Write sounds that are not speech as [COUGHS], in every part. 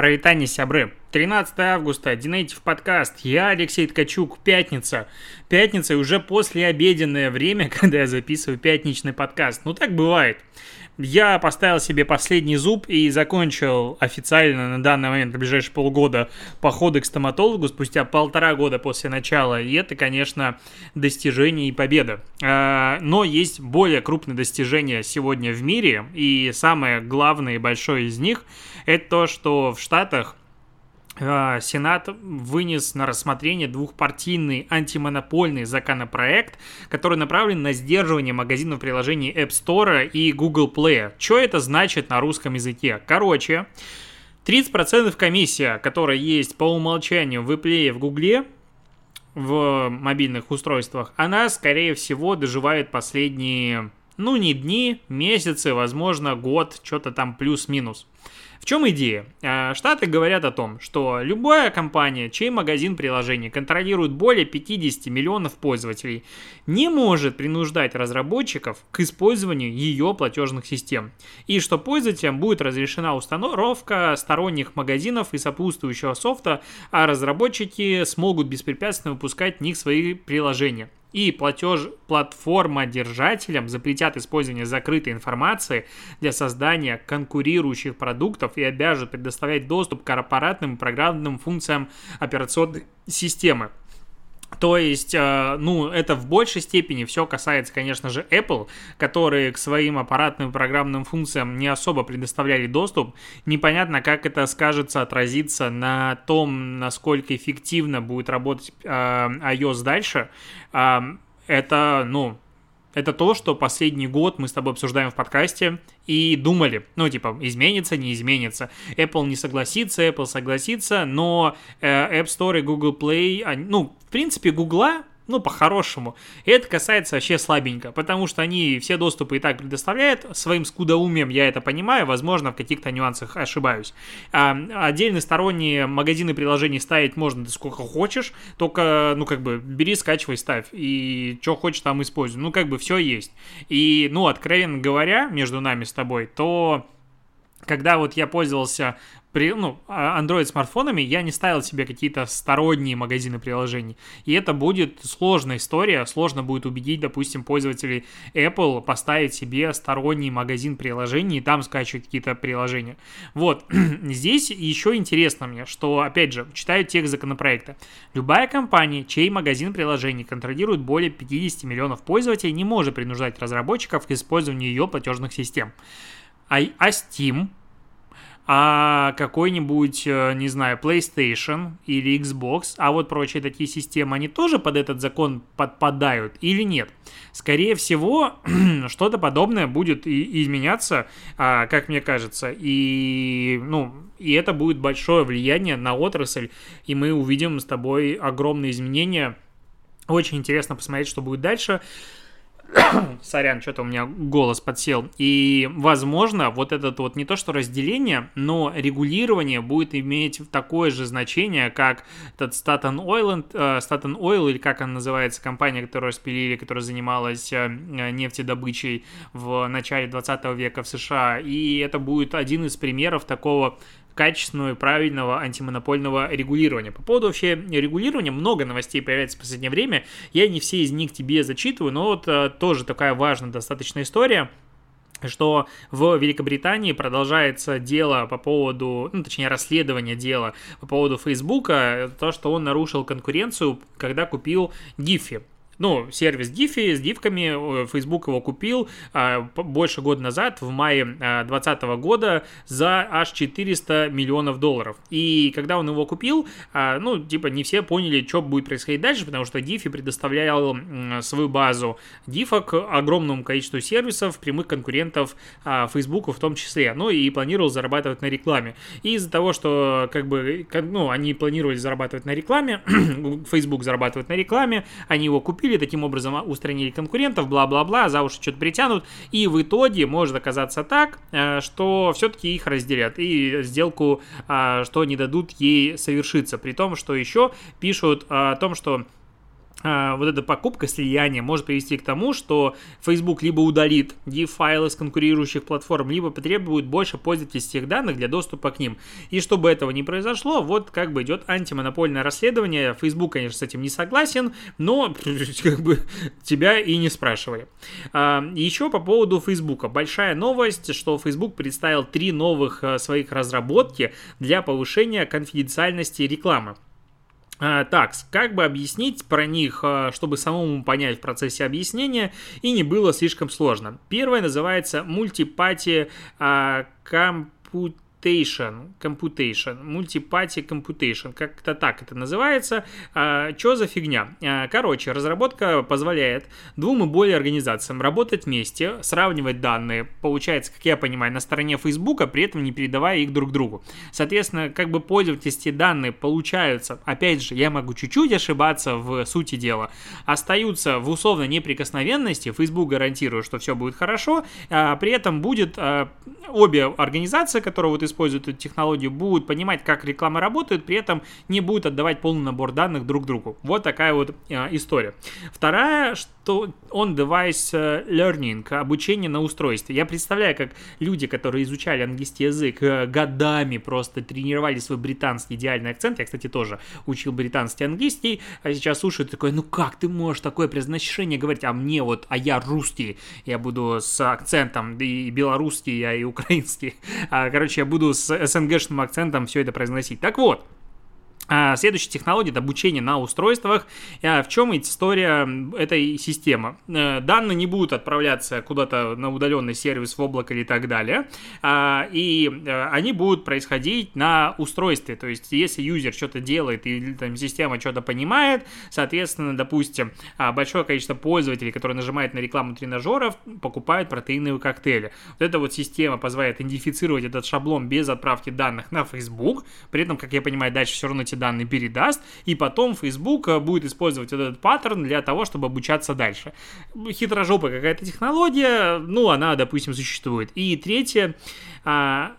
Провитание, сябры. 13 августа, Динейтив подкаст. Я Алексей Ткачук. Пятница. Пятница уже после обеденное время, [LAUGHS] когда я записываю пятничный подкаст. Ну так бывает. Я поставил себе последний зуб и закончил официально на данный момент, на ближайшие полгода, походы к стоматологу спустя полтора года после начала. И это, конечно, достижение и победа. А, но есть более крупные достижения сегодня в мире. И самое главное и большое из них – это то, что в Штатах Сенат вынес на рассмотрение двухпартийный антимонопольный законопроект, который направлен на сдерживание магазинов приложений App Store и Google Play. Что это значит на русском языке? Короче, 30% комиссия, которая есть по умолчанию в Apple в Google, в мобильных устройствах, она, скорее всего, доживает последние, ну, не дни, месяцы, возможно, год, что-то там плюс-минус. В чем идея? А, Штаты говорят о том, что любая компания, чей магазин приложений контролирует более 50 миллионов пользователей, не может принуждать разработчиков к использованию ее платежных систем. И что пользователям будет разрешена установка сторонних магазинов и сопутствующего софта, а разработчики смогут беспрепятственно выпускать в них свои приложения и платеж платформодержателям запретят использование закрытой информации для создания конкурирующих продуктов и обяжут предоставлять доступ к корпоратным программным функциям операционной системы. То есть, э, ну, это в большей степени все касается, конечно же, Apple, которые к своим аппаратным программным функциям не особо предоставляли доступ. Непонятно, как это скажется, отразится на том, насколько эффективно будет работать э, iOS дальше. Это, ну, это то, что последний год мы с тобой обсуждаем в подкасте и думали, ну, типа, изменится, не изменится. Apple не согласится, Apple согласится, но э, App Store и Google Play, они, ну, в принципе, Google ну, по-хорошему. И это касается вообще слабенько, потому что они все доступы и так предоставляют. Своим скудоумием я это понимаю, возможно, в каких-то нюансах ошибаюсь. А, отдельные сторонние магазины приложений ставить можно ты сколько хочешь, только, ну, как бы, бери, скачивай, ставь, и что хочешь там используй. Ну, как бы, все есть. И, ну, откровенно говоря, между нами с тобой, то когда вот я пользовался при, ну, а, Android смартфонами я не ставил себе какие-то сторонние магазины приложений. И это будет сложная история. Сложно будет убедить, допустим, пользователей Apple поставить себе сторонний магазин приложений и там скачивать какие-то приложения. Вот. [CLEARS THROAT] Здесь еще интересно мне, что, опять же, читаю текст законопроекта. Любая компания, чей магазин приложений контролирует более 50 миллионов пользователей, не может принуждать разработчиков к использованию ее платежных систем. А, а Steam а какой-нибудь, э, не знаю, PlayStation или Xbox, а вот прочие такие системы, они тоже под этот закон подпадают или нет? Скорее всего, [CLEARS THROAT] что-то подобное будет и изменяться, а, как мне кажется, и, ну, и это будет большое влияние на отрасль, и мы увидим с тобой огромные изменения. Очень интересно посмотреть, что будет дальше. [COUGHS] Сорян, что-то у меня голос подсел. И, возможно, вот это вот не то что разделение, но регулирование будет иметь такое же значение, как этот Staten Oil, э, Staten Oil или как она называется, компания, которую распилили, которая занималась э, нефтедобычей в начале 20 века в США. И это будет один из примеров такого качественного и правильного антимонопольного регулирования. По поводу вообще регулирования много новостей появляется в последнее время. Я не все из них тебе зачитываю, но вот а, тоже такая важная достаточно история что в Великобритании продолжается дело по поводу, ну, точнее, расследование дела по поводу Фейсбука, то, что он нарушил конкуренцию, когда купил Гиффи ну, сервис Diffy с дивками, э, Facebook его купил а, больше года назад, в мае 2020 а, года, за аж 400 миллионов долларов. И когда он его купил, а, ну, типа, не все поняли, что будет происходить дальше, потому что Diffy предоставлял свою базу дифок огромному количеству сервисов, прямых конкурентов Facebook в том числе, ну, и планировал зарабатывать на рекламе. И из-за того, что, как бы, ну, они планировали зарабатывать на рекламе, [CLEARS THROAT] Facebook зарабатывает на рекламе, они его купили, купили, таким образом а, устранили конкурентов, бла-бла-бла, за уши что-то притянут, и в итоге может оказаться так, э, что все-таки их разделят, и сделку, а, что не дадут ей совершиться, при том, что еще пишут о том, что вот эта покупка, слияние может привести к тому, что Facebook либо удалит DIV-файлы с конкурирующих платформ, либо потребует больше пользовательских данных для доступа к ним. И чтобы этого не произошло, вот как бы идет антимонопольное расследование. Facebook, конечно, с этим не согласен, но [LAUGHS] как бы тебя и не спрашивали. А, еще по поводу Facebook. Большая новость, что Facebook представил три новых а, своих разработки для повышения конфиденциальности рекламы. А, так, как бы объяснить про них, а, чтобы самому понять в процессе объяснения и не было слишком сложно. Первое называется мультипати а, компьютер Computation, Computation, Multiparty Computation, как-то так это называется. А, что за фигня? А, короче, разработка позволяет двум и более организациям работать вместе, сравнивать данные, получается, как я понимаю, на стороне Фейсбука, при этом не передавая их друг другу. Соответственно, как бы пользовательские данные получаются, опять же, я могу чуть-чуть ошибаться в сути дела, остаются в условно неприкосновенности, Facebook гарантирует, что все будет хорошо, а при этом будет а, обе организации, которые вот используют эту технологию, будут понимать, как реклама работает, при этом не будут отдавать полный набор данных друг другу. Вот такая вот э, история. Вторая, что on device э, learning, обучение на устройстве. Я представляю, как люди, которые изучали английский язык э, годами, просто тренировали свой британский идеальный акцент. Я, кстати, тоже учил британский английский, а сейчас слушаю такой, ну как ты можешь такое произношение говорить, а мне вот, а я русский, я буду с акцентом и белорусский, я и украинский. А, короче, я буду буду с СНГшным акцентом все это произносить. Так вот, следующая технология – это обучение на устройствах. А, в чем история этой системы? Э, данные не будут отправляться куда-то на удаленный сервис в облако или так далее, а, и э, они будут происходить на устройстве. То есть, если юзер что-то делает или там система что-то понимает, соответственно, допустим, большое количество пользователей, которые нажимают на рекламу тренажеров, покупают протеиновые коктейли. Вот эта вот система позволяет идентифицировать этот шаблон без отправки данных на Facebook. При этом, как я понимаю, дальше все равно эти данные передаст, и потом Facebook э, будет использовать этот паттерн для того, чтобы обучаться дальше. Хитрожопая какая-то технология, ну, она, допустим, существует. И третье, а,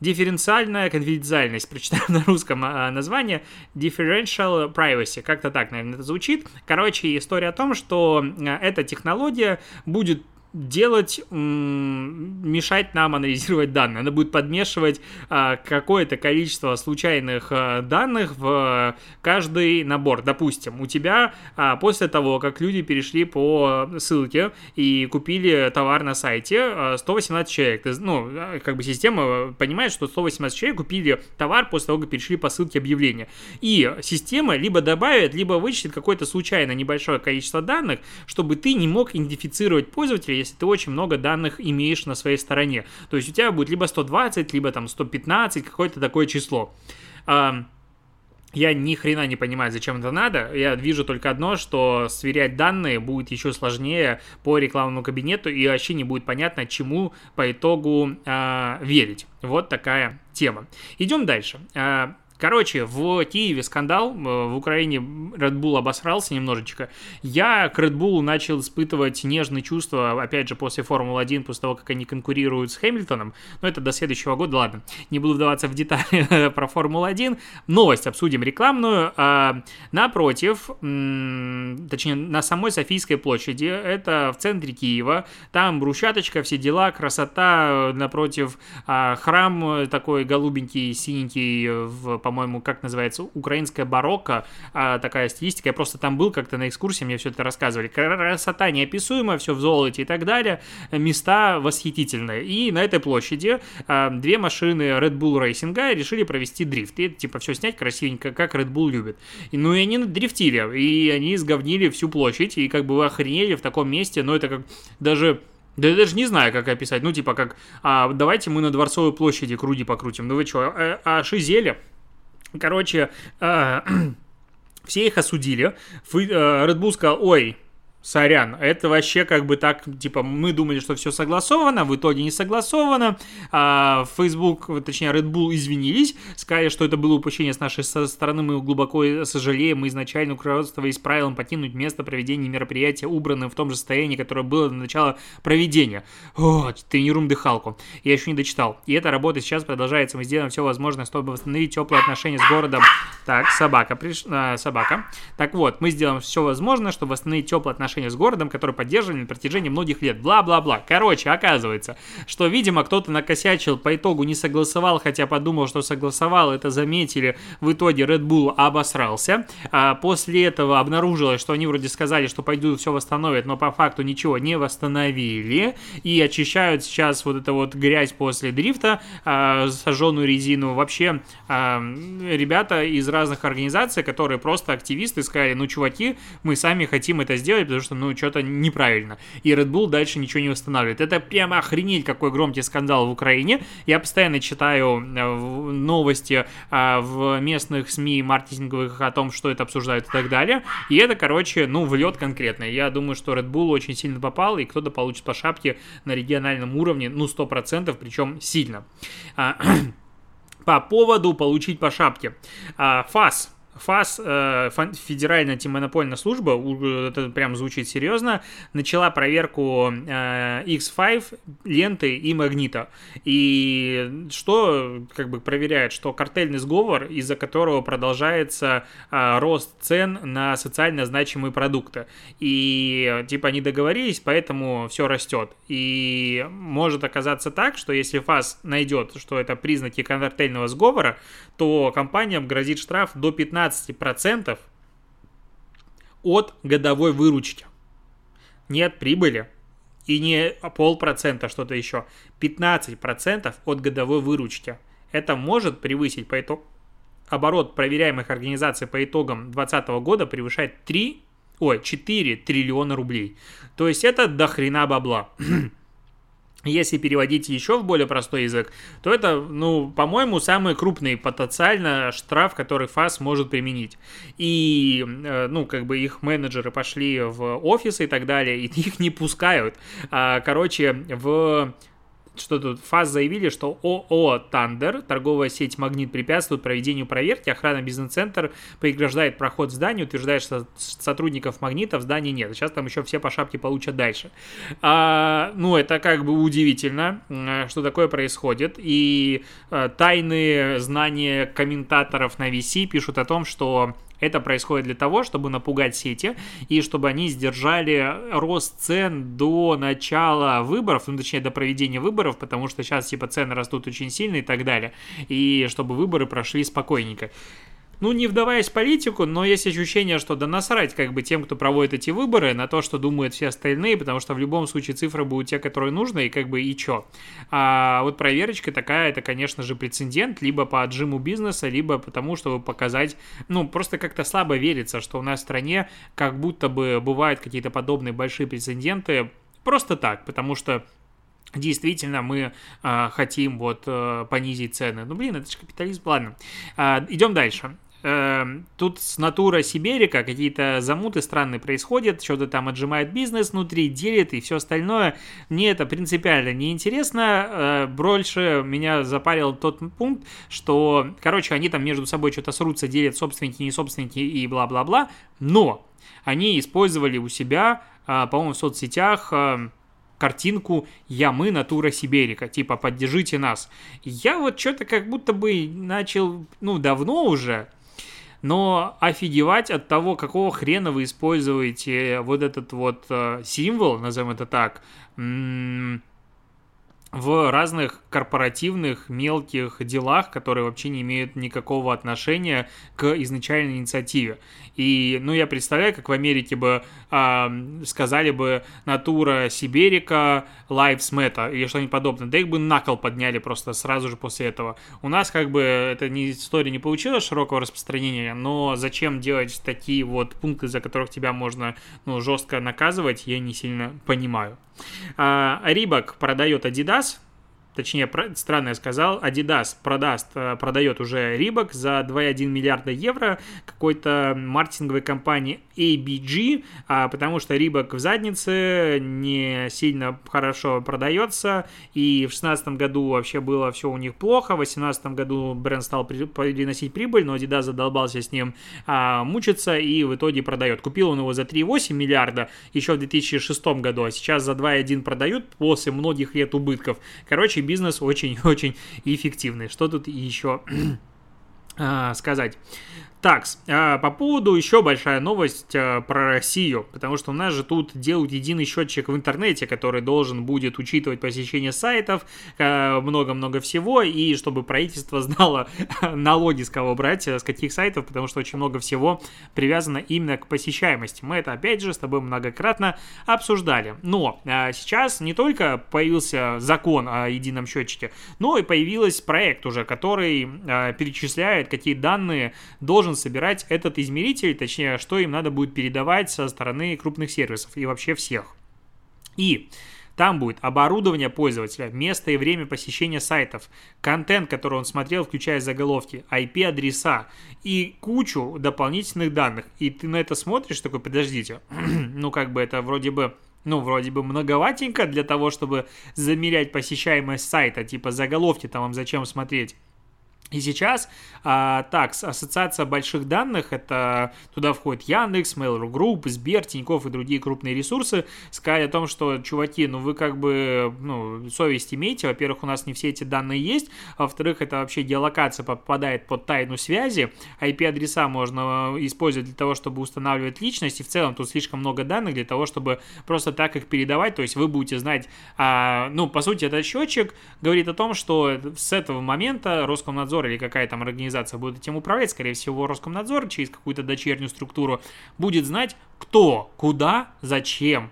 дифференциальная конфиденциальность, [LAUGHS] прочитаем на русском а, название, differential privacy, как-то так, наверное, это звучит. Короче, история о том, что а, эта технология будет делать, мешать нам анализировать данные. Она будет подмешивать а, какое-то количество случайных а, данных в каждый набор. Допустим, у тебя а, после того, как люди перешли по ссылке и купили товар на сайте, 118 человек, ну, как бы система понимает, что 118 человек купили товар после того, как перешли по ссылке объявления. И система либо добавит, либо вычислит какое-то случайно небольшое количество данных, чтобы ты не мог идентифицировать пользователя, если ты очень много данных имеешь на своей стороне. То есть у тебя будет либо 120, либо там 115, какое-то такое число. Я ни хрена не понимаю, зачем это надо. Я вижу только одно, что сверять данные будет еще сложнее по рекламному кабинету, и вообще не будет понятно, чему по итогу э, верить. Вот такая тема. Идем дальше. А, Короче, в Киеве скандал, э, в Украине Red Bull обосрался немножечко. Я к Red Bull начал испытывать нежные чувства, опять же, после Формулы-1, после того, как они конкурируют с Хэмилтоном. Но это до следующего года, ладно. Не буду вдаваться в детали [LAUGHS] про Формулу-1. Новость обсудим рекламную. А, напротив, точнее, на самой Софийской площади, это в центре Киева, там брусчаточка, все дела, красота, напротив а, храм такой голубенький, синенький, по по-моему, как называется, украинская барокко, а, такая стилистика. Я просто там был как-то на экскурсии, мне все это рассказывали. Красота неописуемая, все в золоте и так далее. Места восхитительные. И на этой площади а, две машины Red Bull Racing решили провести дрифт. И типа все снять красивенько, как Red Bull любит. И, ну и они дрифтили, и они сговнили всю площадь, и как бы вы охренели в таком месте, но это как даже да я даже не знаю, как описать. Ну, типа, как, а, давайте мы на Дворцовой площади круги покрутим. Ну вы что, а, а шизели? Короче, э, [CLEARS THROAT] все их осудили. Э, Red Bull сказал, ой, сорян, это вообще как бы так, типа, мы думали, что все согласовано, в итоге не согласовано. А, Facebook, точнее, Red Bull извинились, сказали, что это было упущение с нашей стороны, мы глубоко сожалеем, мы изначально руководствовались правилом покинуть место проведения мероприятия, убранным в том же состоянии, которое было до начала проведения. О, тренируем дыхалку. Я еще не дочитал. И эта работа сейчас продолжается, мы сделаем все возможное, чтобы восстановить теплые отношения с городом Так, собака пришла. Собака. Так вот, мы сделаем все возможное, чтобы восстановить теплые отношения с городом, который поддерживали на протяжении многих лет. Бла-бла-бла. Короче, оказывается, что, видимо, кто-то накосячил, по итогу не согласовал, хотя подумал, что согласовал, это заметили. В итоге Red Bull обосрался. А после этого обнаружилось, что они вроде сказали, что пойдут все восстановят, но по факту ничего не восстановили. И очищают сейчас вот эту вот грязь после дрифта, а, сожженную резину. Вообще, а, ребята из разных организаций, которые просто активисты сказали, ну, чуваки, мы сами хотим это сделать, потому что, ну, что-то неправильно. И Red Bull дальше ничего не восстанавливает. Это прямо охренеть, какой громкий скандал в Украине. Я постоянно читаю э, новости а, в местных СМИ маркетинговых о том, что это обсуждают и так далее. И это, короче, ну, влет конкретно. Я думаю, что Red Bull очень сильно попал, и кто-то получит по шапке на региональном уровне, ну, 100%, причем сильно. А, [CLEARS THROAT] по поводу получить по шапке. А, ФАС ФАС, э, Федеральная антимонопольная служба, это прям звучит серьезно, начала проверку э, X5 ленты и магнита. И что как бы проверяет, что картельный сговор, из-за которого продолжается э, рост цен на социально значимые продукты. И типа они договорились, поэтому все растет. И может оказаться так, что если ФАС найдет, что это признаки картельного сговора, то компаниям грозит штраф до 15 15% от годовой выручки. Нет прибыли и не полпроцента что-то еще. 15% от годовой выручки. Это может превысить по итогу оборот проверяемых организаций по итогам 2020 года превышает 3, ой, 4 триллиона рублей. То есть это до хрена бабла. [CLEARS THROAT] Если переводить еще в более простой язык, то это, ну, по-моему, самый крупный потенциально штраф, который ФАС может применить. И, э, ну, как бы их менеджеры пошли в офисы и так далее, и [LAUGHS] их не пускают. А, короче, в что тут ФАС заявили, что ООО «Тандер», торговая сеть «Магнит» препятствует проведению проверки, охрана бизнес-центр преграждает проход в здание, утверждает, что сотрудников «Магнита» в здании нет. Сейчас там еще все по шапке получат дальше. А, ну, это как бы удивительно, что такое происходит. И а, тайные знания комментаторов на VC пишут о том, что это происходит для того, чтобы напугать сети и чтобы они сдержали рост цен до начала выборов, ну, точнее, до проведения выборов, потому что сейчас, типа, цены растут очень сильно и так далее, и чтобы выборы прошли спокойненько ну, не вдаваясь в политику, но есть ощущение, что да насрать как бы тем, кто проводит эти выборы, на то, что думают все остальные, потому что в любом случае цифры будут те, которые нужны, и как бы и чё. А вот проверочка такая, это, конечно же, прецедент, либо по отжиму бизнеса, либо потому, чтобы показать, ну, просто как-то слабо верится, что у нас в стране как будто бы бывают какие-то подобные большие прецеденты просто так, потому что Действительно, мы э, хотим вот э, понизить цены. Ну, блин, это же капитализм. Ладно, э, идем дальше э, тут с натура Сиберика какие-то замуты странные происходят, что-то там отжимает бизнес внутри, делит и все остальное. Мне это принципиально не интересно. Э, больше меня запарил тот пункт, что, короче, они там между собой что-то срутся, делят собственники, не собственники и бла-бла-бла, но они использовали у себя, э, по-моему, в соцсетях э, картинку «Я мы, натура Сиберика», типа «Поддержите нас». Я вот что-то как будто бы начал, ну, давно уже, но офигевать от того, какого хрена вы используете вот этот вот э, символ, назовем это так, в разных корпоративных мелких делах, которые вообще не имеют никакого отношения к изначальной инициативе. И, ну, я представляю, как в Америке бы э, сказали бы натура Сиберика, Lives Matter или что-нибудь подобное. Да их бы на кол подняли просто сразу же после этого. У нас как бы эта история не получила широкого распространения, но зачем делать такие вот пункты, за которых тебя можно, ну, жестко наказывать, я не сильно понимаю. А, Рибак продает Adidas, точнее, странно я сказал, Adidas продаст, э, продает уже Рибок за 2,1 миллиарда евро какой-то маркетинговой компании ABG, а, потому что Рибок в заднице не сильно хорошо продается, и в 2016 году вообще было все у них плохо, в 2018 году бренд стал приносить прибыль, но Adidas задолбался с ним а, мучиться и в итоге продает. Купил он его за 3,8 миллиарда еще в 2006 году, а сейчас за 2,1 продают после многих лет убытков. Короче, бизнес очень-очень эффективный. Что тут еще [CLEARS THROAT] а, сказать. Так, а, по поводу еще большая новость а, про Россию, потому что у нас же тут делают единый счетчик в интернете, который должен будет учитывать посещение сайтов, а, много-много всего, и чтобы правительство знало налоги с кого брать, с каких сайтов, потому что очень много всего привязано именно к посещаемости. Мы это, опять же, с тобой многократно обсуждали. Но сейчас не только появился закон о едином счетчике, но и появился проект уже, который перечисляет, какие данные должен должен собирать этот измеритель, точнее, что им надо будет передавать со стороны крупных сервисов и вообще всех. И там будет оборудование пользователя, место и время посещения сайтов, контент, который он смотрел, включая заголовки, IP-адреса и кучу дополнительных данных. И ты на это смотришь, такой, подождите, [CLEARS THROAT] ну как бы это вроде бы ну, вроде бы многоватенько для того, чтобы замерять посещаемость сайта, типа заголовки там вам зачем смотреть. И сейчас, а, так, ассоциация больших данных, это туда входит Яндекс, Mail.ru Group, Сбер, Тинькофф и другие крупные ресурсы, сказали о том, что, чуваки, ну вы как бы, ну, совесть имейте, во-первых, у нас не все эти данные есть, а во-вторых, это вообще геолокация попадает под тайну связи, IP-адреса можно использовать для того, чтобы устанавливать личность, и в целом тут слишком много данных для того, чтобы просто так их передавать, то есть вы будете знать, а, ну, по сути, этот счетчик говорит о том, что с этого момента Роскомнадзор Роскомнадзор или какая там организация будет этим управлять, скорее всего, Роскомнадзор через какую-то дочернюю структуру будет знать, кто, куда, зачем,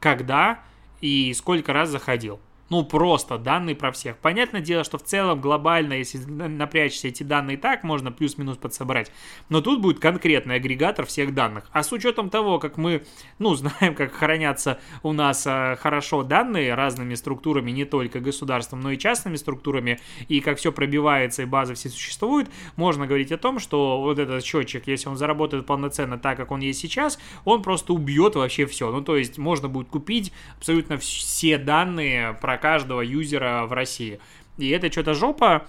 когда и сколько раз заходил. Ну, просто данные про всех. Понятное дело, что в целом глобально, если напрячься эти данные так, можно плюс-минус подсобрать. Но тут будет конкретный агрегатор всех данных. А с учетом того, как мы, ну, [LAUGHS] знаем, как хранятся у нас а, хорошо данные разными структурами, не только государством, но и частными структурами, и как все пробивается и базы все существуют, можно говорить о том, что вот этот счетчик, если он заработает полноценно так, как он есть сейчас, он просто убьет вообще все. Ну, то есть можно будет купить абсолютно все данные про каждого юзера в России. И это что-то жопа,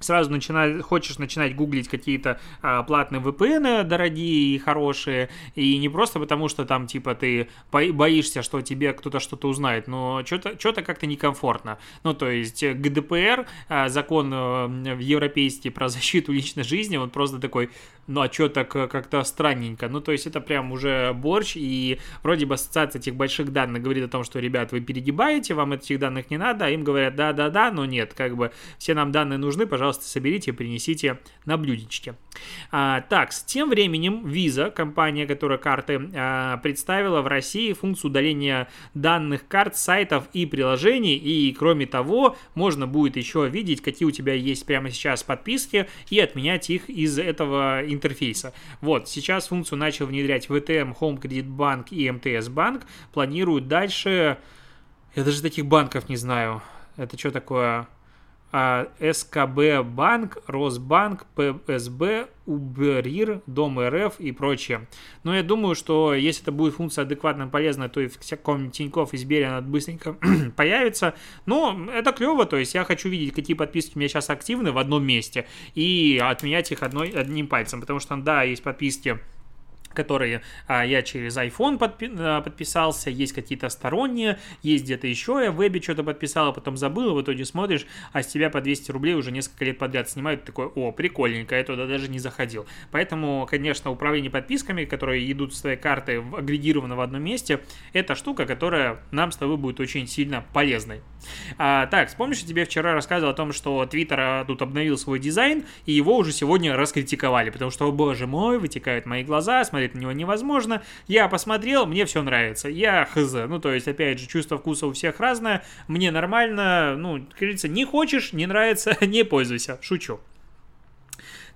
сразу начинать, хочешь начинать гуглить какие-то а, платные VPN дорогие и хорошие, и не просто потому, что там, типа, ты боишься, что тебе кто-то что-то узнает, но что-то что как-то некомфортно. Ну, то есть ГДПР, а, закон а, европейский про [LAUGHS] защиту личной жизни, он просто такой, ну, а что так э, как-то странненько. Ну, то есть это прям уже борщ, и вроде бы ассоциация этих больших данных говорит о том, что, ребят, вы перегибаете, вам этих данных не надо, а им говорят, да-да-да, но нет, как бы все нам данные нужны, пожалуйста, соберите принесите на блюдечке. А, так, с тем временем Visa, компания, которая карты а, представила в России функцию удаления данных карт, сайтов и приложений, и кроме того, можно будет еще видеть, какие у тебя есть прямо сейчас подписки и отменять их из этого интерфейса. Вот, сейчас функцию начал внедрять ВТМ, Home Credit Bank и МТС Банк, планируют дальше... Я даже таких банков не знаю. Это что такое? А, СКБ Банк, Росбанк, ПСБ, Уберир, Дом РФ и прочее. Но я думаю, что если это будет функция адекватно полезная, то и в всяком Тинькофф и Сбере она быстренько [CLEARS THROAT] появится. Но это клево, то есть я хочу видеть, какие подписки у меня сейчас активны в одном месте и отменять их одной, одним пальцем, потому что, да, есть подписки которые а, я через iPhone подпи- а, подписался, есть какие-то сторонние, есть где-то еще я в вебе что-то подписал, а потом забыл, и в итоге смотришь, а с тебя по 200 рублей уже несколько лет подряд снимают, такой, о, прикольненько, я туда даже не заходил. Поэтому, конечно, управление подписками, которые идут с твоей карты агрегировано в одном месте, это штука, которая нам с тобой будет очень сильно полезной. А, так, вспомнишь, я тебе вчера рассказывал о том, что Twitter а, тут обновил свой дизайн, и его уже сегодня раскритиковали, потому что, о боже мой, вытекают мои глаза, смотреть на него невозможно. Я посмотрел, мне все нравится. Я хз. Ну, то есть, опять же, чувство вкуса у всех разное. Мне нормально, ну, как говорится, не хочешь, не нравится, [LAUGHS] не пользуйся. Шучу.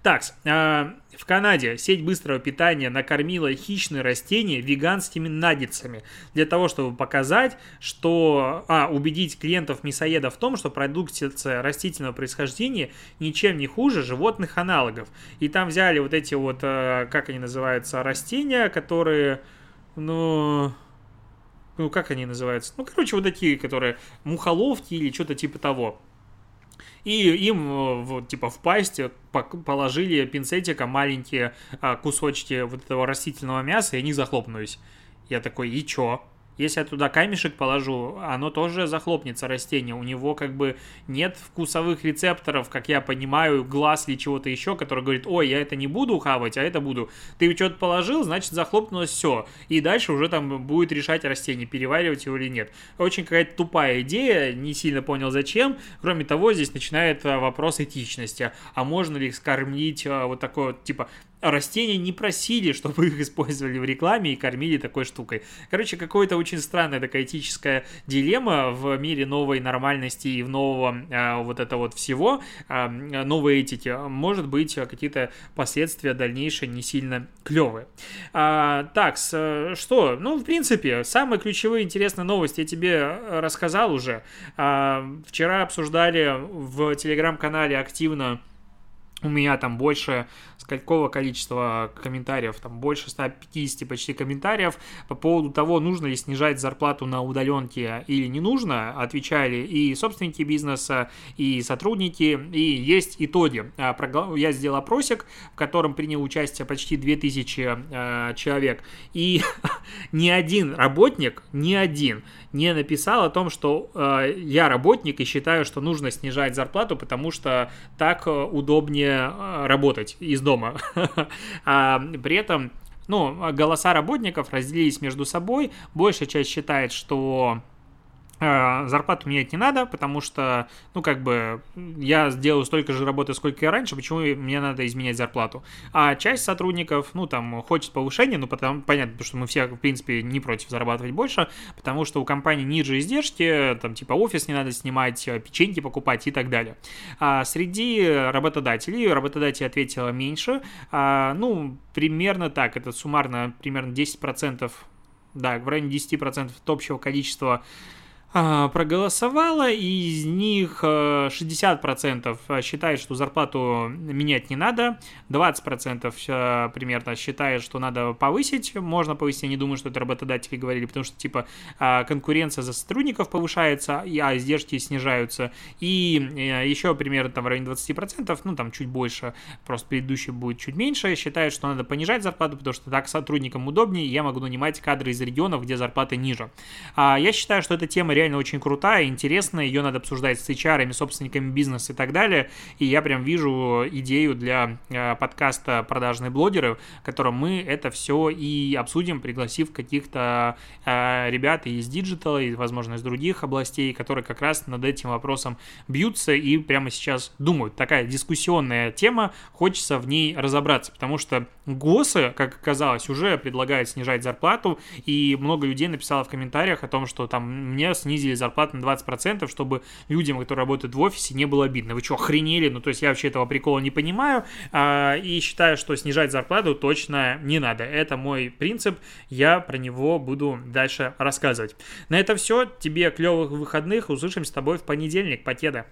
Так, э, в Канаде сеть быстрого питания накормила хищные растения веганскими наггетсами для того, чтобы показать, что, а, убедить клиентов-мясоедов в том, что продукция растительного происхождения ничем не хуже животных аналогов. И там взяли вот эти вот, э, как они называются, растения, которые, ну, ну, как они называются? Ну, короче, вот такие, которые мухоловки или что-то типа того и им э, вот, типа в пасть положили пинцетика маленькие а, кусочки вот этого растительного мяса, и они захлопнулись. Я такой, и чё? Если я туда камешек положу, оно тоже захлопнется, растение. У него как бы нет вкусовых рецепторов, как я понимаю, глаз или чего-то еще, который говорит, ой, я это не буду хавать, а это буду. Ты что-то положил, значит захлопнулось все. И дальше уже там будет решать растение, переваривать его или нет. Очень какая-то тупая идея, не сильно понял зачем. Кроме того, здесь начинает э, вопрос этичности. А можно ли скормить э, вот такой вот, типа, растения не просили, чтобы их использовали в рекламе и кормили такой штукой. Короче, какая-то очень странная такая этическая дилемма в мире новой нормальности и в нового а, вот это вот всего, а, новой этики. Может быть, какие-то последствия дальнейшие не сильно клевые. А, так, что? Ну, в принципе, самые ключевые интересные новости я тебе рассказал уже. А, вчера обсуждали в телеграм-канале активно у меня там больше сколького количества комментариев, там больше 150 почти комментариев по поводу того, нужно ли снижать зарплату на удаленке или не нужно, отвечали и собственники бизнеса, и сотрудники, и есть итоги. А, я сделал опросик, в котором принял участие почти 2000 э, человек, и [LAUGHS] ни один работник, ни один не написал о том, что э, я работник и считаю, что нужно снижать зарплату, потому что так удобнее э, работать из дома [LAUGHS] а, при этом ну, голоса работников разделились между собой. Большая часть считает, что зарплату менять не надо, потому что, ну, как бы, я сделаю столько же работы, сколько и раньше, почему мне надо изменять зарплату? А часть сотрудников, ну, там, хочет повышения, ну, потому, понятно, что мы все, в принципе, не против зарабатывать больше, потому что у компании ниже издержки, там, типа, офис не надо снимать, э, печеньки покупать и так далее. А среди работодателей, работодатель ответила меньше, а, ну, примерно так, это суммарно примерно 10%, да, в районе 10% от общего количества проголосовало, и из них 60% э, считает, что зарплату менять не надо, 20% э, примерно считает, что надо повысить, можно повысить, я не думаю, что это работодатели говорили, потому что, типа, а, конкуренция за сотрудников повышается, а издержки снижаются, и э, еще примерно там в районе 20%, ну, там чуть больше, просто предыдущий будет чуть меньше, считают, что надо понижать зарплату, потому что так сотрудникам удобнее, я могу нанимать кадры из регионов, где зарплаты ниже. А Я считаю, что эта тема реально реально очень крутая, интересная, ее надо обсуждать с HR, собственниками бизнеса и так далее, и я прям вижу идею для э, подкаста «Продажные блогеры», в котором мы это все и обсудим, пригласив каких-то э, ребят из диджитала, и, возможно, из других областей, которые как раз над этим вопросом бьются и прямо сейчас думают. Такая дискуссионная тема, хочется в ней разобраться, потому что ГОСы, как оказалось, уже предлагают снижать зарплату, и много людей написало в комментариях о том, что там мне снизили зарплату на 20%, чтобы людям, которые работают в офисе, не было обидно. Вы что, охренели? Ну, то есть я вообще этого прикола не понимаю а, и считаю, что снижать зарплату точно не надо. Это мой принцип, я про него буду дальше рассказывать. На это все. Тебе клевых выходных. Услышимся с тобой в понедельник. Покеда.